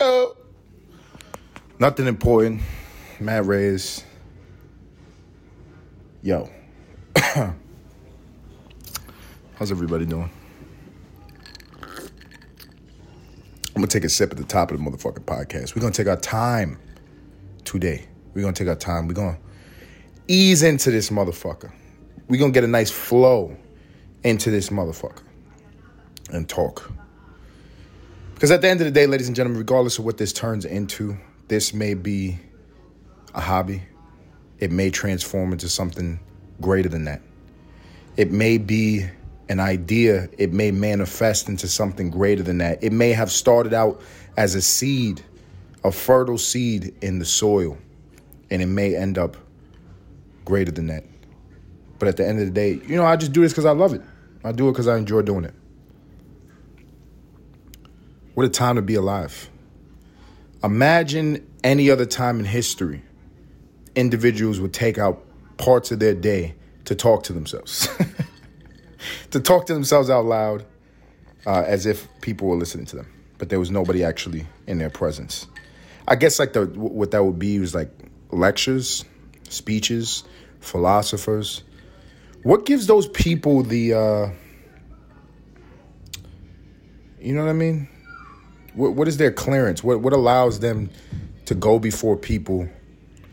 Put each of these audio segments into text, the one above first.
Oh. Nothing important. Matt Reyes. Yo. How's everybody doing? I'm gonna take a sip at the top of the motherfucking podcast. We're gonna take our time today. We're gonna take our time. We're gonna ease into this motherfucker. We're gonna get a nice flow into this motherfucker and talk. Because at the end of the day, ladies and gentlemen, regardless of what this turns into, this may be a hobby. It may transform into something greater than that. It may be an idea, it may manifest into something greater than that. It may have started out as a seed, a fertile seed in the soil, and it may end up greater than that. But at the end of the day, you know, I just do this because I love it. I do it because I enjoy doing it. What a time to be alive. Imagine any other time in history, individuals would take out parts of their day to talk to themselves. to talk to themselves out loud uh, as if people were listening to them, but there was nobody actually in their presence. I guess like the what that would be was like lectures, speeches, philosophers. What gives those people the uh, you know what I mean? What what is their clearance? What what allows them to go before people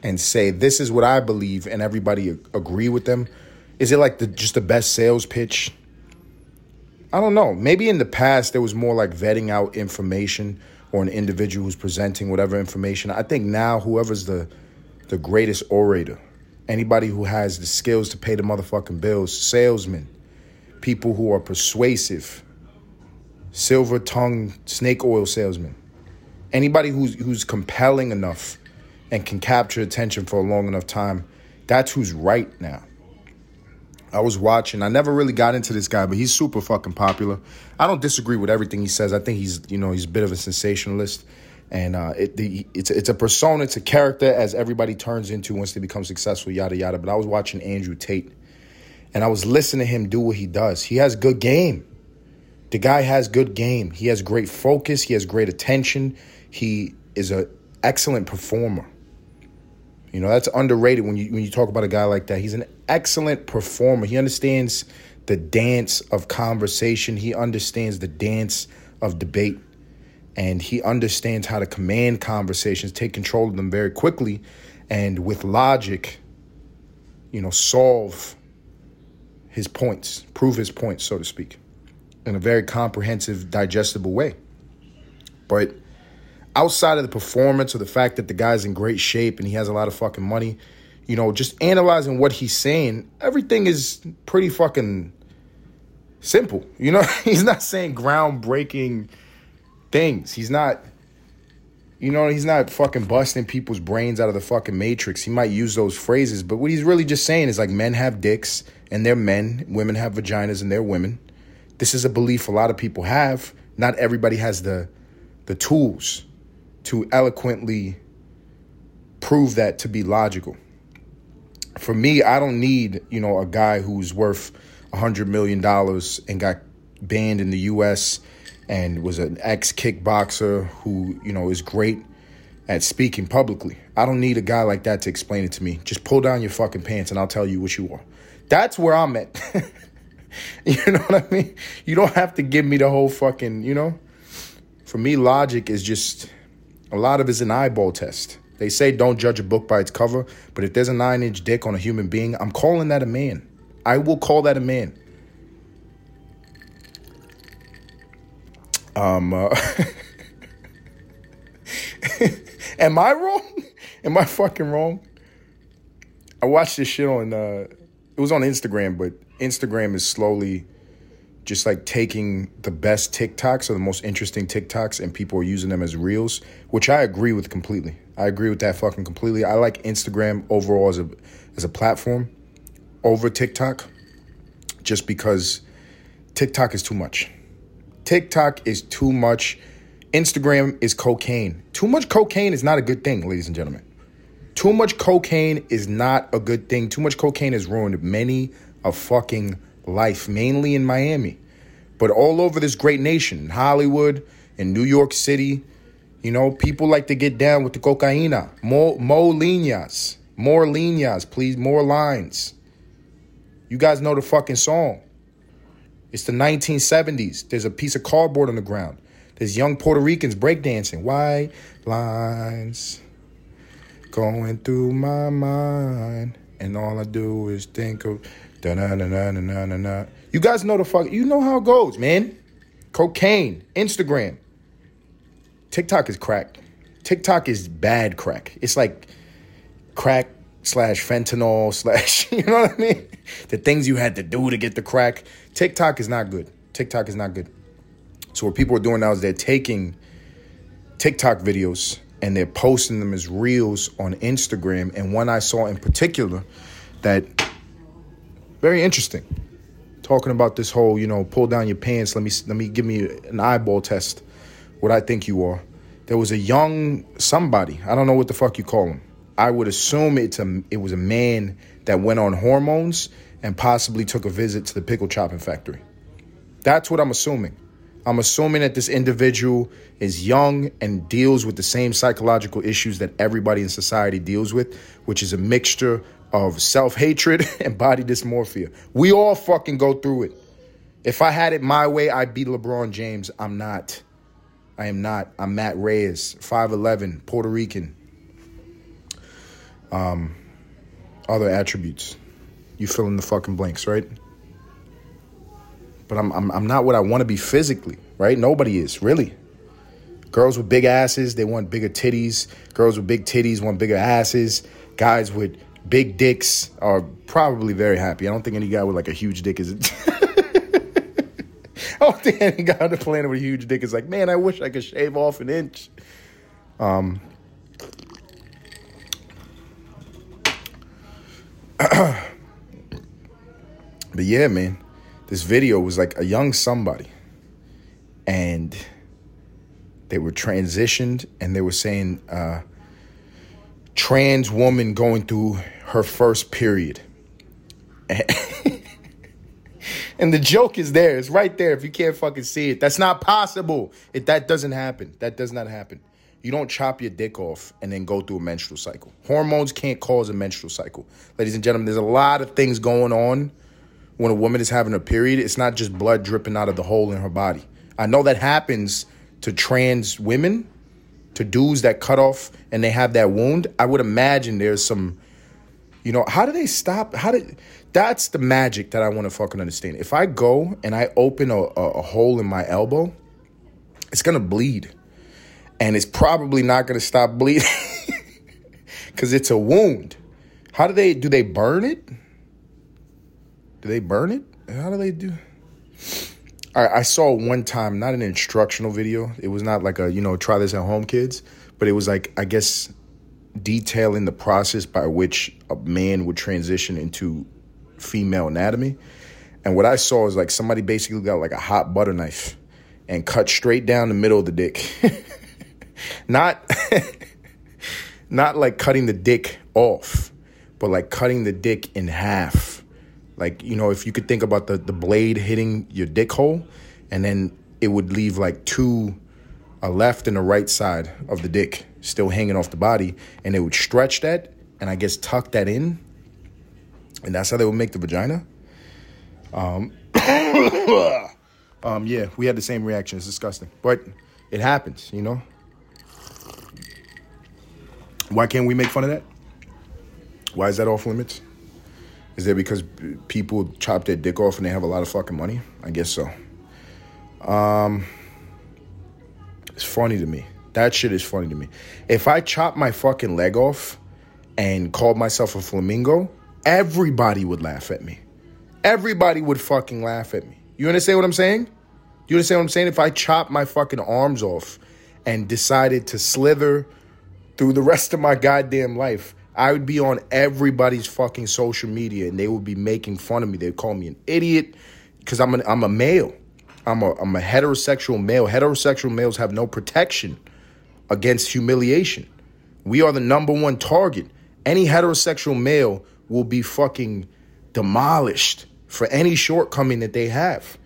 and say this is what I believe and everybody agree with them? Is it like the just the best sales pitch? I don't know. Maybe in the past there was more like vetting out information or an individual who's presenting whatever information. I think now whoever's the the greatest orator, anybody who has the skills to pay the motherfucking bills, salesmen, people who are persuasive, silver tongued snake oil salesman. anybody who's who's compelling enough and can capture attention for a long enough time, that's who's right now. I was watching. I never really got into this guy, but he's super fucking popular. I don't disagree with everything he says. I think he's, you know, he's a bit of a sensationalist, and uh, it, the, it's it's a persona, it's a character as everybody turns into once they become successful, yada yada. But I was watching Andrew Tate, and I was listening to him do what he does. He has good game. The guy has good game. He has great focus. He has great attention. He is an excellent performer. You know, that's underrated when you when you talk about a guy like that. He's an excellent performer. He understands the dance of conversation. He understands the dance of debate. And he understands how to command conversations, take control of them very quickly, and with logic, you know, solve his points, prove his points, so to speak, in a very comprehensive, digestible way. But outside of the performance or the fact that the guy's in great shape and he has a lot of fucking money, you know, just analyzing what he's saying, everything is pretty fucking simple. You know, he's not saying groundbreaking things. He's not, you know, he's not fucking busting people's brains out of the fucking matrix. He might use those phrases, but what he's really just saying is like men have dicks and they're men, women have vaginas and they're women. This is a belief a lot of people have. Not everybody has the the tools to eloquently prove that to be logical. For me, I don't need, you know, a guy who's worth a hundred million dollars and got banned in the US and was an ex kickboxer who, you know, is great at speaking publicly. I don't need a guy like that to explain it to me. Just pull down your fucking pants and I'll tell you what you are. That's where I'm at. you know what I mean? You don't have to give me the whole fucking, you know? For me, logic is just a lot of it's an eyeball test. They say don't judge a book by its cover, but if there's a nine inch dick on a human being, I'm calling that a man. I will call that a man. Um, uh, am I wrong? Am I fucking wrong? I watched this shit on, uh, it was on Instagram, but Instagram is slowly just like taking the best TikToks or the most interesting TikToks and people are using them as reels, which I agree with completely. I agree with that fucking completely. I like Instagram overall as a as a platform over TikTok just because TikTok is too much. TikTok is too much. Instagram is cocaine. Too much cocaine is not a good thing, ladies and gentlemen. Too much cocaine is not a good thing. Too much cocaine has ruined many a fucking life, mainly in Miami, but all over this great nation, Hollywood, in New York City, You know, people like to get down with the cocaína. More, more líneas. More líneas, please. More lines. You guys know the fucking song. It's the 1970s. There's a piece of cardboard on the ground. There's young Puerto Ricans breakdancing. White lines going through my mind. And all I do is think of You guys know the fuck. You know how it goes, man. Cocaine, Instagram. TikTok is crack. TikTok is bad crack. It's like crack slash fentanyl slash, you know what I mean? The things you had to do to get the crack. TikTok is not good. TikTok is not good. So what people are doing now is they're taking TikTok videos and they're posting them as reels on Instagram. And one I saw in particular that very interesting. Talking about this whole, you know, pull down your pants. Let me let me give me an eyeball test. What I think you are. There was a young somebody. I don't know what the fuck you call him. I would assume it's a it was a man that went on hormones and possibly took a visit to the pickle chopping factory. That's what I'm assuming. I'm assuming that this individual is young and deals with the same psychological issues that everybody in society deals with, which is a mixture of self hatred and body dysmorphia. We all fucking go through it. If I had it my way, I'd be LeBron James. I'm not. I am not. I'm Matt Reyes, 5'11, Puerto Rican. Um, other attributes. You fill in the fucking blanks, right? But I'm, I'm, I'm not what I want to be physically, right? Nobody is, really. Girls with big asses, they want bigger titties. Girls with big titties want bigger asses. Guys with big dicks are probably very happy. I don't think any guy with like a huge dick is. I don't think any guy on the planet with a huge dick is like, man, I wish I could shave off an inch. Um, but yeah, man, this video was like a young somebody, and they were transitioned, and they were saying uh, trans woman going through her first period. and the joke is there. It's right there. If you can't fucking see it, that's not possible. It that doesn't happen. That does not happen. You don't chop your dick off and then go through a menstrual cycle. Hormones can't cause a menstrual cycle. Ladies and gentlemen, there's a lot of things going on when a woman is having a period. It's not just blood dripping out of the hole in her body. I know that happens to trans women, to dudes that cut off and they have that wound. I would imagine there's some, you know, how do they stop? How did that's the magic that I want to fucking understand. If I go and I open a, a, a hole in my elbow, it's gonna bleed and it's probably not to stop bleeding because it's a wound. How do they do? They burn it? Do they burn it? How do they do? I, I saw one time, not an instructional video. It was not like a you know try this at home, kids, but it was like I guess detailing the process by which a man would transition into female anatomy. And what I saw is like somebody basically got like a hot butter knife and cut straight down the middle of the dick. not not like cutting the dick off, but like cutting the dick in half. Like, you know, if you could think about the, the blade hitting your dick hole, and then it would leave like two, a left and a right side of the dick still hanging off the body, and they would stretch that and I guess tuck that in. And that's how they would make the vagina. Um, um, yeah, we had the same reaction. It's disgusting. But it happens, you know? Why can't we make fun of that? Why is that off limits? Is that because people chop their dick off and they have a lot of fucking money? I guess so. Um, it's funny to me. That shit is funny to me. If I chop my fucking leg off and called myself a flamingo, everybody would laugh at me. Everybody would fucking laugh at me. You understand what I'm saying? You understand what I'm saying? If I chop my fucking arms off and decided to slither through the rest of my goddamn life, I would be on everybody's fucking social media and they would be making fun of me. They'd call me an idiot because I'm, an, I'm a male. I'm a, I'm a heterosexual male. Heterosexual males have no protection against humiliation. We are the number one target. Any heterosexual male will be fucking demolished for any shortcoming that they have.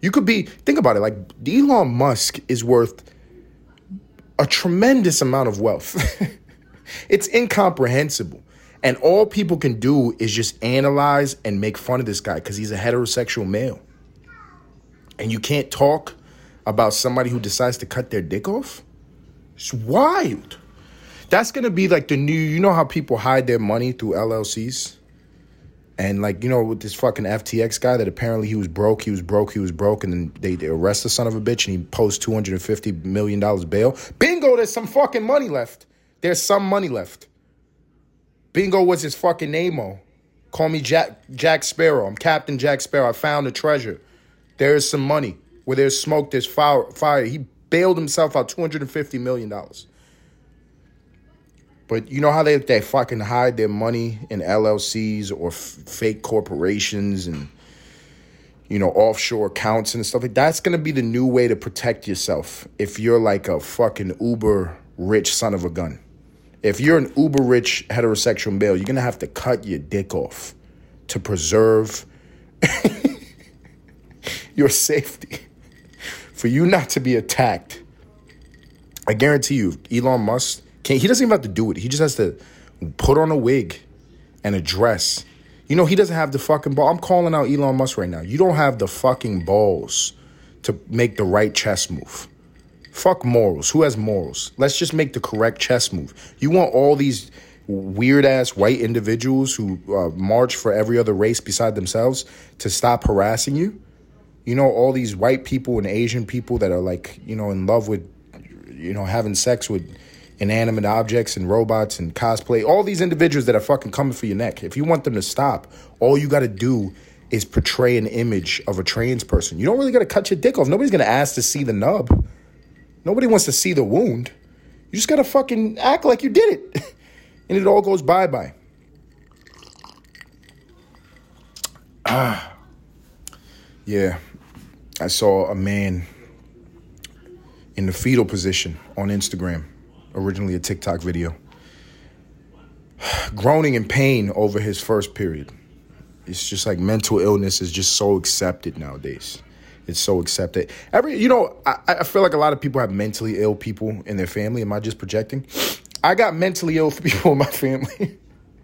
You could be, think about it, like Elon Musk is worth a tremendous amount of wealth. it's incomprehensible. And all people can do is just analyze and make fun of this guy because he's a heterosexual male. And you can't talk about somebody who decides to cut their dick off? It's wild. That's gonna be like the new, you know how people hide their money through LLCs? And like, you know, with this fucking FTX guy that apparently he was broke, he was broke, he was broke, and then they, they arrest the son of a bitch and he posts $250 million bail. Bingo, there's some fucking money left. There's some money left. Bingo was his fucking name oh. Call me Jack Jack Sparrow. I'm Captain Jack Sparrow. I found the treasure. There is some money. Where there's smoke, there's fire. fire. He bailed himself out $250 million. But you know how they, they fucking hide their money in LLCs or f- fake corporations and, you know, offshore accounts and stuff like That's going to be the new way to protect yourself if you're like a fucking uber rich son of a gun. If you're an uber rich heterosexual male, you're to have to cut your dick off to preserve your safety, for you not to be attacked. I guarantee you, Elon Musk can't. He doesn't even have to do it. He just has to put on a wig and a dress. You know, he doesn't have the fucking ball. I'm calling out Elon Musk right now. You don't have the fucking balls to make the right chess move. Fuck morals. Who has morals? Let's just make the correct chess move. You want all these weird ass white individuals who uh, march for every other race beside themselves to stop harassing you? you know, all these white people and Asian people that are like, you know, in love with, you know, having sex with inanimate objects and robots and cosplay, all these individuals that are fucking coming for your neck. If you want them to stop, all you got to do is portray an image of a trans person. You don't really got to cut your dick off. Nobody's going to ask to see the nub. Nobody wants to see the wound. You just got to fucking act like you did it. and it all goes bye bye. Ah. Yeah. I saw a man in the fetal position on Instagram, originally a TikTok video, groaning in pain over his first period. It's just like mental illness is just so accepted nowadays. It's so accepted. Every, you know, I, I feel like a lot of people have mentally ill people in their family. Am I just projecting? I got mentally ill people in my family.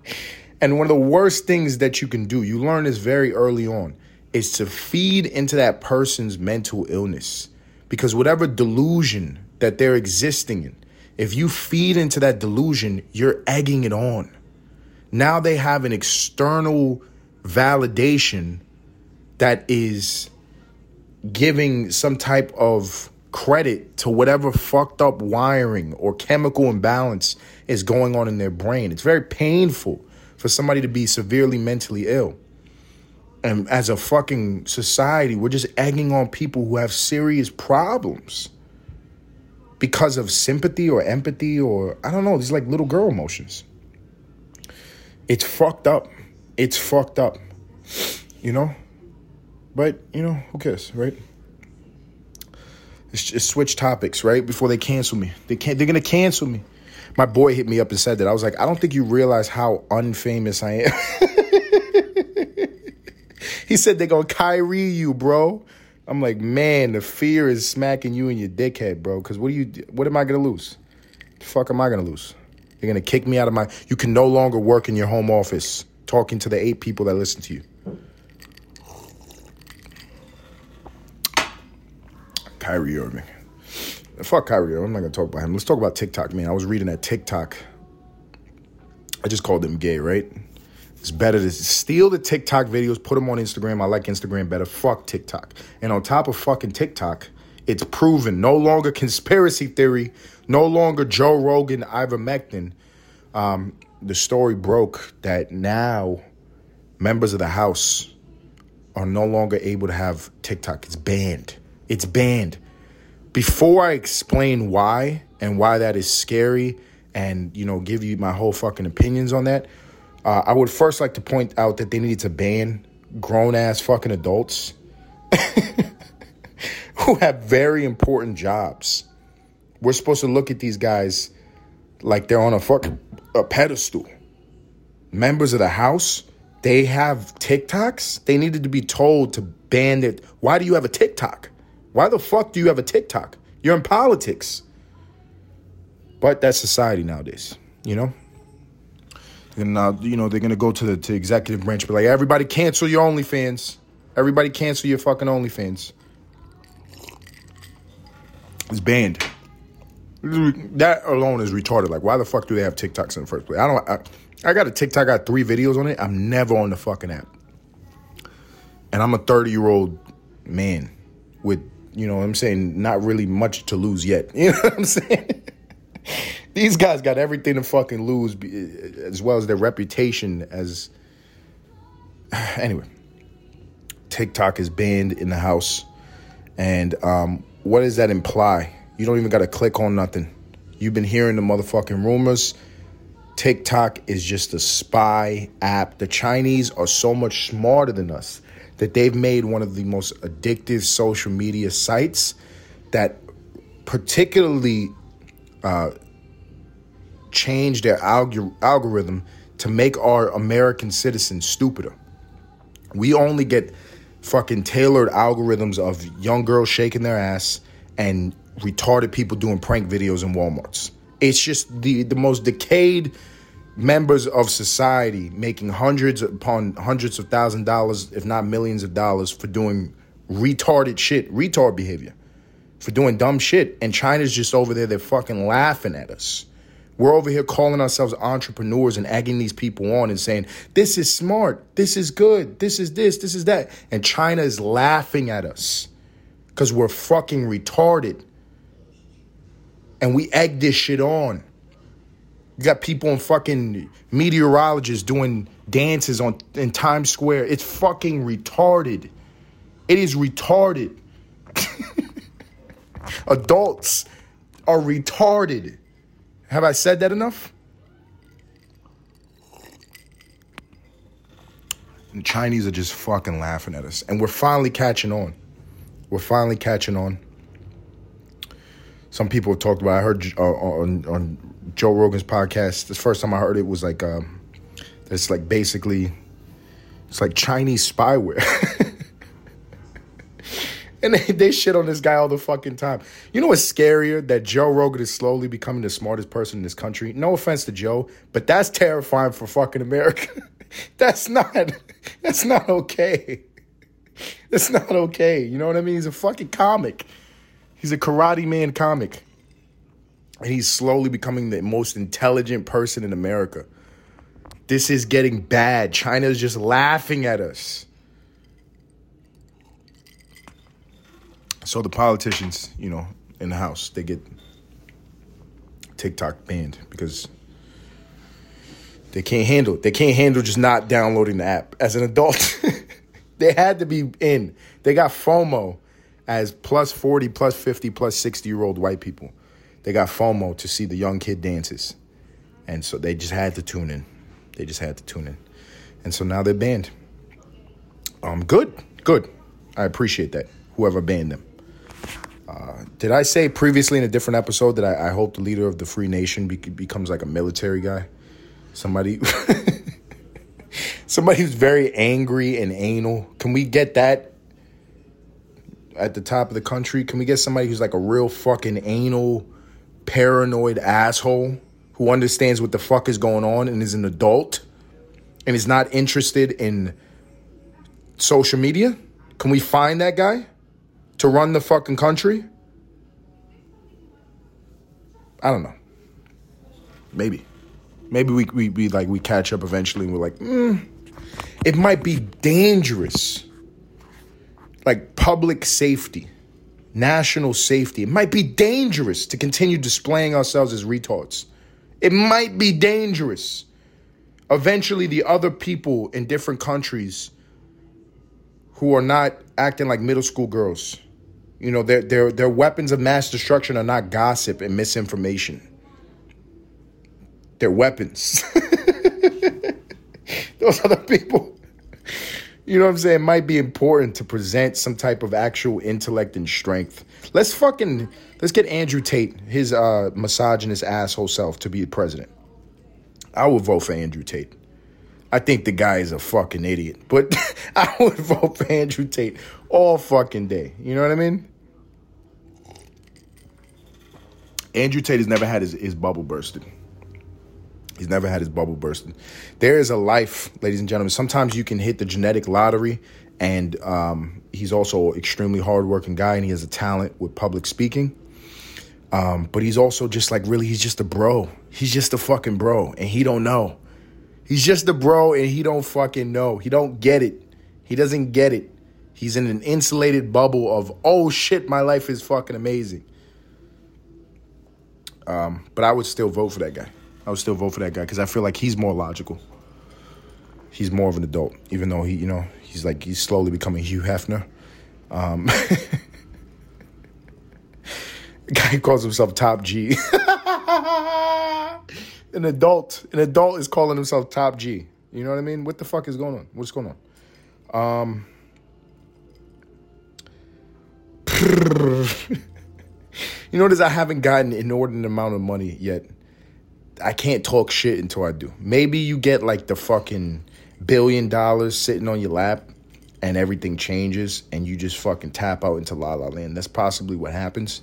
and one of the worst things that you can do, you learn this very early on is to feed into that person's mental illness. Because whatever delusion that they're existing in, if you feed into that delusion, you're egging it on. Now they have an external validation that is giving some type of credit to whatever fucked up wiring or chemical imbalance is going on in their brain. It's very painful for somebody to be severely mentally ill and as a fucking society, we're just egging on people who have serious problems because of sympathy or empathy or I don't know, these like little girl emotions. It's fucked up. It's fucked up. You know? But, you know, who cares, right? It's just switch topics, right? Before they cancel me. They can't they're gonna cancel me. My boy hit me up and said that. I was like, I don't think you realize how unfamous I am. He said they're gonna Kyrie you, bro. I'm like, man, the fear is smacking you in your dickhead, bro. Cause what do you what am I gonna lose? The fuck am I gonna lose? They're gonna kick me out of my you can no longer work in your home office talking to the eight people that listen to you. Kyrie Irving. Fuck Kyrie Irving. I'm not gonna talk about him. Let's talk about TikTok, man. I was reading that TikTok. I just called them gay, right? It's better to steal the TikTok videos, put them on Instagram. I like Instagram better. Fuck TikTok. And on top of fucking TikTok, it's proven no longer conspiracy theory, no longer Joe Rogan, ivermectin. Um, the story broke that now members of the House are no longer able to have TikTok. It's banned. It's banned. Before I explain why and why that is scary and, you know, give you my whole fucking opinions on that, uh, I would first like to point out that they need to ban grown ass fucking adults who have very important jobs. We're supposed to look at these guys like they're on a fucking a pedestal. Members of the House, they have TikToks. They needed to be told to ban it. Why do you have a TikTok? Why the fuck do you have a TikTok? You're in politics. But that's society nowadays, you know. And uh, you know they're gonna go to the to executive branch, be like, everybody cancel your OnlyFans. Everybody cancel your fucking OnlyFans. It's banned. That alone is retarded. Like, why the fuck do they have TikToks in the first place? I don't. I, I got a TikTok. I got three videos on it. I'm never on the fucking app. And I'm a 30 year old man with, you know, what I'm saying, not really much to lose yet. You know what I'm saying? These guys got everything to fucking lose, as well as their reputation as. Anyway, TikTok is banned in the house, and um, what does that imply? You don't even got to click on nothing. You've been hearing the motherfucking rumors. TikTok is just a spy app. The Chinese are so much smarter than us that they've made one of the most addictive social media sites that particularly uh, change their alg- algorithm to make our American citizens stupider. We only get fucking tailored algorithms of young girls shaking their ass and retarded people doing prank videos in Walmarts. It's just the the most decayed members of society making hundreds upon hundreds of thousand dollars, if not millions of dollars, for doing retarded shit, retard behavior, for doing dumb shit. And China's just over there, they're fucking laughing at us. We're over here calling ourselves entrepreneurs and egging these people on and saying, this is smart, this is good, this is this, this is that. And China is laughing at us because we're fucking retarded and we egg this shit on. You got people in fucking meteorologists doing dances on in Times Square. It's fucking retarded. It is retarded. Adults are retarded. Have I said that enough? And the Chinese are just fucking laughing at us. And we're finally catching on. We're finally catching on some people have talked about. I heard uh, on on Joe Rogan's podcast. The first time I heard it was like uh, it's like basically it's like Chinese spyware. and they, they shit on this guy all the fucking time. You know what's scarier? That Joe Rogan is slowly becoming the smartest person in this country. No offense to Joe, but that's terrifying for fucking America. that's not that's not okay. That's not okay. You know what I mean? He's a fucking comic. He's a karate man comic. And he's slowly becoming the most intelligent person in America. This is getting bad. China is just laughing at us. So the politicians, you know, in the House, they get TikTok banned because they can't handle it. They can't handle just not downloading the app. As an adult, they had to be in. They got FOMO as plus 40, plus 50, plus 60 year old white people. They got FOMO to see the young kid dances. And so they just had to tune in. They just had to tune in. And so now they're banned. Um, good, good. I appreciate that. Whoever banned them. Uh, did I say previously in a different episode that I, I hope the leader of the free nation be- becomes like a military guy? Somebody, somebody who's very angry and anal. Can we get that at the top of the country? Can we get somebody who's like a real fucking anal, paranoid asshole who understands what the fuck is going on and is an adult and is not interested in social media? Can we find that guy to run the fucking country? I don't know. Maybe. Maybe we, we, like we catch up eventually and we're like, mm, it might be dangerous like public safety, national safety. It might be dangerous to continue displaying ourselves as retards. It might be dangerous. Eventually, the other people in different countries who are not acting like middle school girls, you know, their, their, their weapons of mass destruction are not gossip and misinformation. They're weapons. Those other people you know what I'm saying? It might be important to present some type of actual intellect and strength. Let's fucking let's get Andrew Tate, his uh misogynist asshole self, to be president. I would vote for Andrew Tate. I think the guy is a fucking idiot, but I would vote for Andrew Tate all fucking day. You know what I mean? Andrew Tate has never had his, his bubble bursted. He's never had his bubble bursted. There is a life, ladies and gentlemen. Sometimes you can hit the genetic lottery, and um, he's also an extremely hardworking guy, and he has a talent with public speaking. Um, but he's also just like really, he's just a bro. He's just a fucking bro, and he don't know. He's just a bro, and he don't fucking know. He don't get it. He doesn't get it. He's in an insulated bubble of oh shit, my life is fucking amazing. Um, but I would still vote for that guy. I would still vote for that guy because I feel like he's more logical. He's more of an adult, even though he, you know, he's like he's slowly becoming Hugh Hefner. Um, guy calls himself Top G. an adult, an adult is calling himself Top G. You know what I mean? What the fuck is going on? What's going on? Um. you notice I haven't gotten an inordinate amount of money yet. I can't talk shit until I do. Maybe you get like the fucking billion dollars sitting on your lap and everything changes and you just fucking tap out into la la land. That's possibly what happens.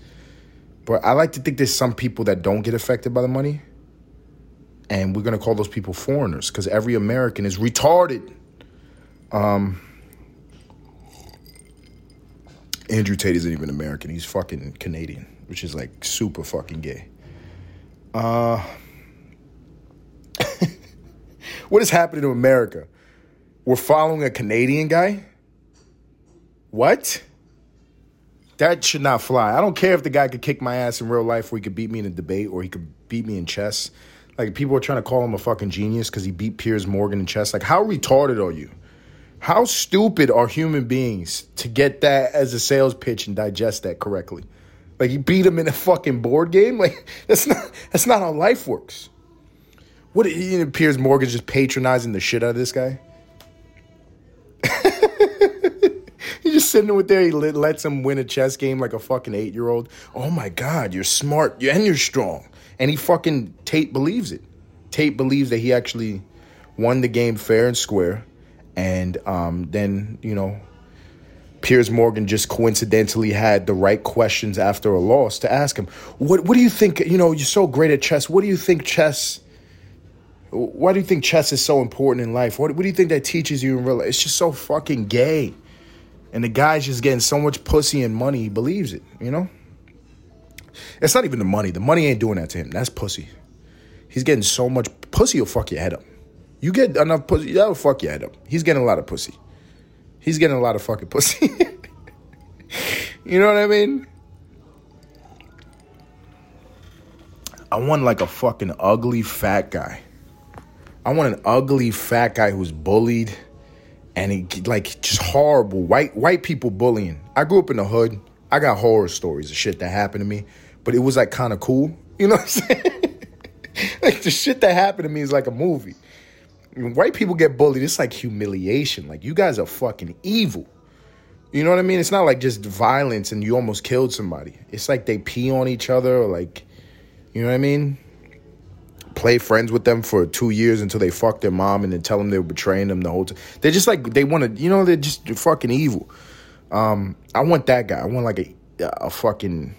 But I like to think there's some people that don't get affected by the money. And we're gonna call those people foreigners because every American is retarded. Um Andrew Tate isn't even American. He's fucking Canadian, which is like super fucking gay. Uh what is happening to America? We're following a Canadian guy? What? That should not fly. I don't care if the guy could kick my ass in real life or he could beat me in a debate or he could beat me in chess. Like people are trying to call him a fucking genius because he beat Piers Morgan in chess. Like, how retarded are you? How stupid are human beings to get that as a sales pitch and digest that correctly? Like you beat him in a fucking board game? Like that's not that's not how life works. What you know, Piers Morgan just patronizing the shit out of this guy. He's just sitting with there. He lets him win a chess game like a fucking eight year old. Oh my god, you're smart and you're strong. And he fucking Tate believes it. Tate believes that he actually won the game fair and square. And um, then you know, Piers Morgan just coincidentally had the right questions after a loss to ask him. What What do you think? You know, you're so great at chess. What do you think chess? Why do you think chess is so important in life? What, what do you think that teaches you in real life? It's just so fucking gay. And the guy's just getting so much pussy and money, he believes it, you know? It's not even the money. The money ain't doing that to him. That's pussy. He's getting so much pussy, will fuck your head up. You get enough pussy, that'll fuck your head up. He's getting a lot of pussy. He's getting a lot of fucking pussy. you know what I mean? I want like a fucking ugly fat guy I want an ugly fat guy who's bullied and like just horrible white white people bullying. I grew up in the hood. I got horror stories of shit that happened to me, but it was like kind of cool. You know what I'm saying? like the shit that happened to me is like a movie. When white people get bullied, it's like humiliation. Like you guys are fucking evil. You know what I mean? It's not like just violence and you almost killed somebody. It's like they pee on each other or like, you know what I mean? Play friends with them for two years until they fuck their mom and then tell them they were betraying them the whole time. They're just like they want to, you know, they're just fucking evil. Um, I want that guy. I want like a a fucking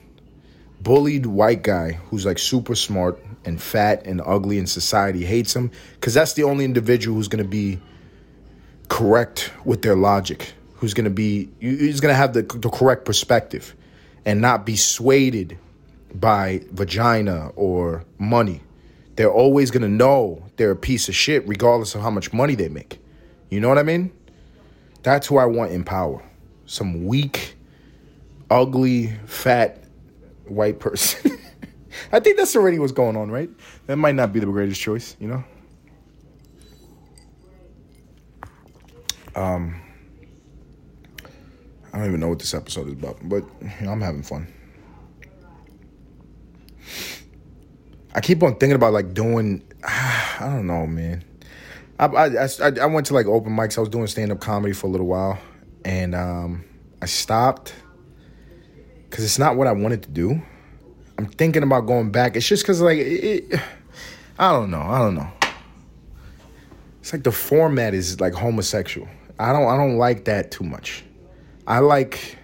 bullied white guy who's like super smart and fat and ugly and society hates him because that's the only individual who's gonna be correct with their logic. Who's gonna be? Who's gonna have the the correct perspective and not be swayed by vagina or money they're always going to know they're a piece of shit regardless of how much money they make. You know what I mean? That's who I want in power. Some weak, ugly, fat white person. I think that's already what's going on, right? That might not be the greatest choice, you know? Um, I don't even know what this episode is about, but I'm having fun. I keep on thinking about like doing. I don't know, man. I I, I, I went to like open mics. I was doing stand up comedy for a little while, and um, I stopped because it's not what I wanted to do. I'm thinking about going back. It's just because like it, I don't know. I don't know. It's like the format is like homosexual. I don't I don't like that too much. I like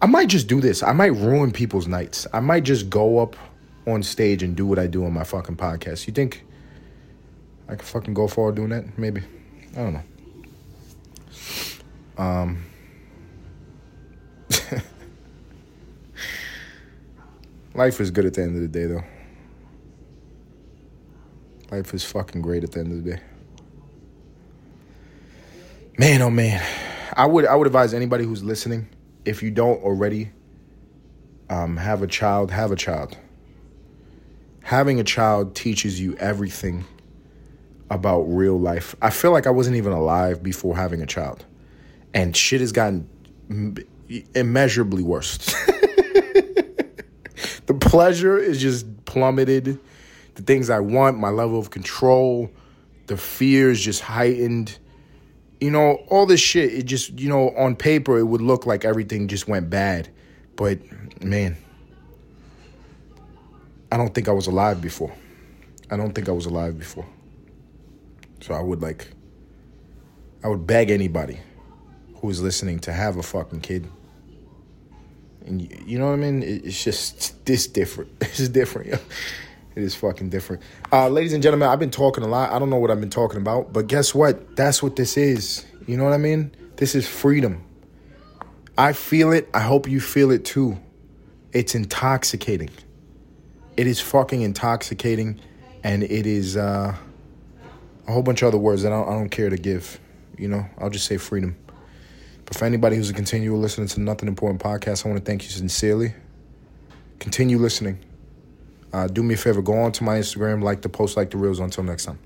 I might just do this. I might ruin people's nights. I might just go up on stage and do what I do on my fucking podcast. You think I could fucking go forward doing that? Maybe. I don't know. Um Life is good at the end of the day though. Life is fucking great at the end of the day. Man, oh man. I would I would advise anybody who's listening, if you don't already um, have a child, have a child. Having a child teaches you everything about real life. I feel like I wasn't even alive before having a child. And shit has gotten immeasurably worse. the pleasure is just plummeted. The things I want, my level of control, the fear is just heightened. You know, all this shit, it just, you know, on paper, it would look like everything just went bad. But, man, I don't think I was alive before. I don't think I was alive before. So I would like, I would beg anybody who is listening to have a fucking kid. And you, you know what I mean? It's just this different. It's different. It is fucking different. Uh, ladies and gentlemen, I've been talking a lot. I don't know what I've been talking about, but guess what? That's what this is. You know what I mean? This is freedom. I feel it. I hope you feel it too. It's intoxicating. It is fucking intoxicating, and it is uh, a whole bunch of other words that I don't, I don't care to give. You know, I'll just say freedom. But for anybody who's a continual listener to Nothing Important podcast, I want to thank you sincerely. Continue listening. Uh, do me a favor, go on to my Instagram, like the post, like the reels. Until next time.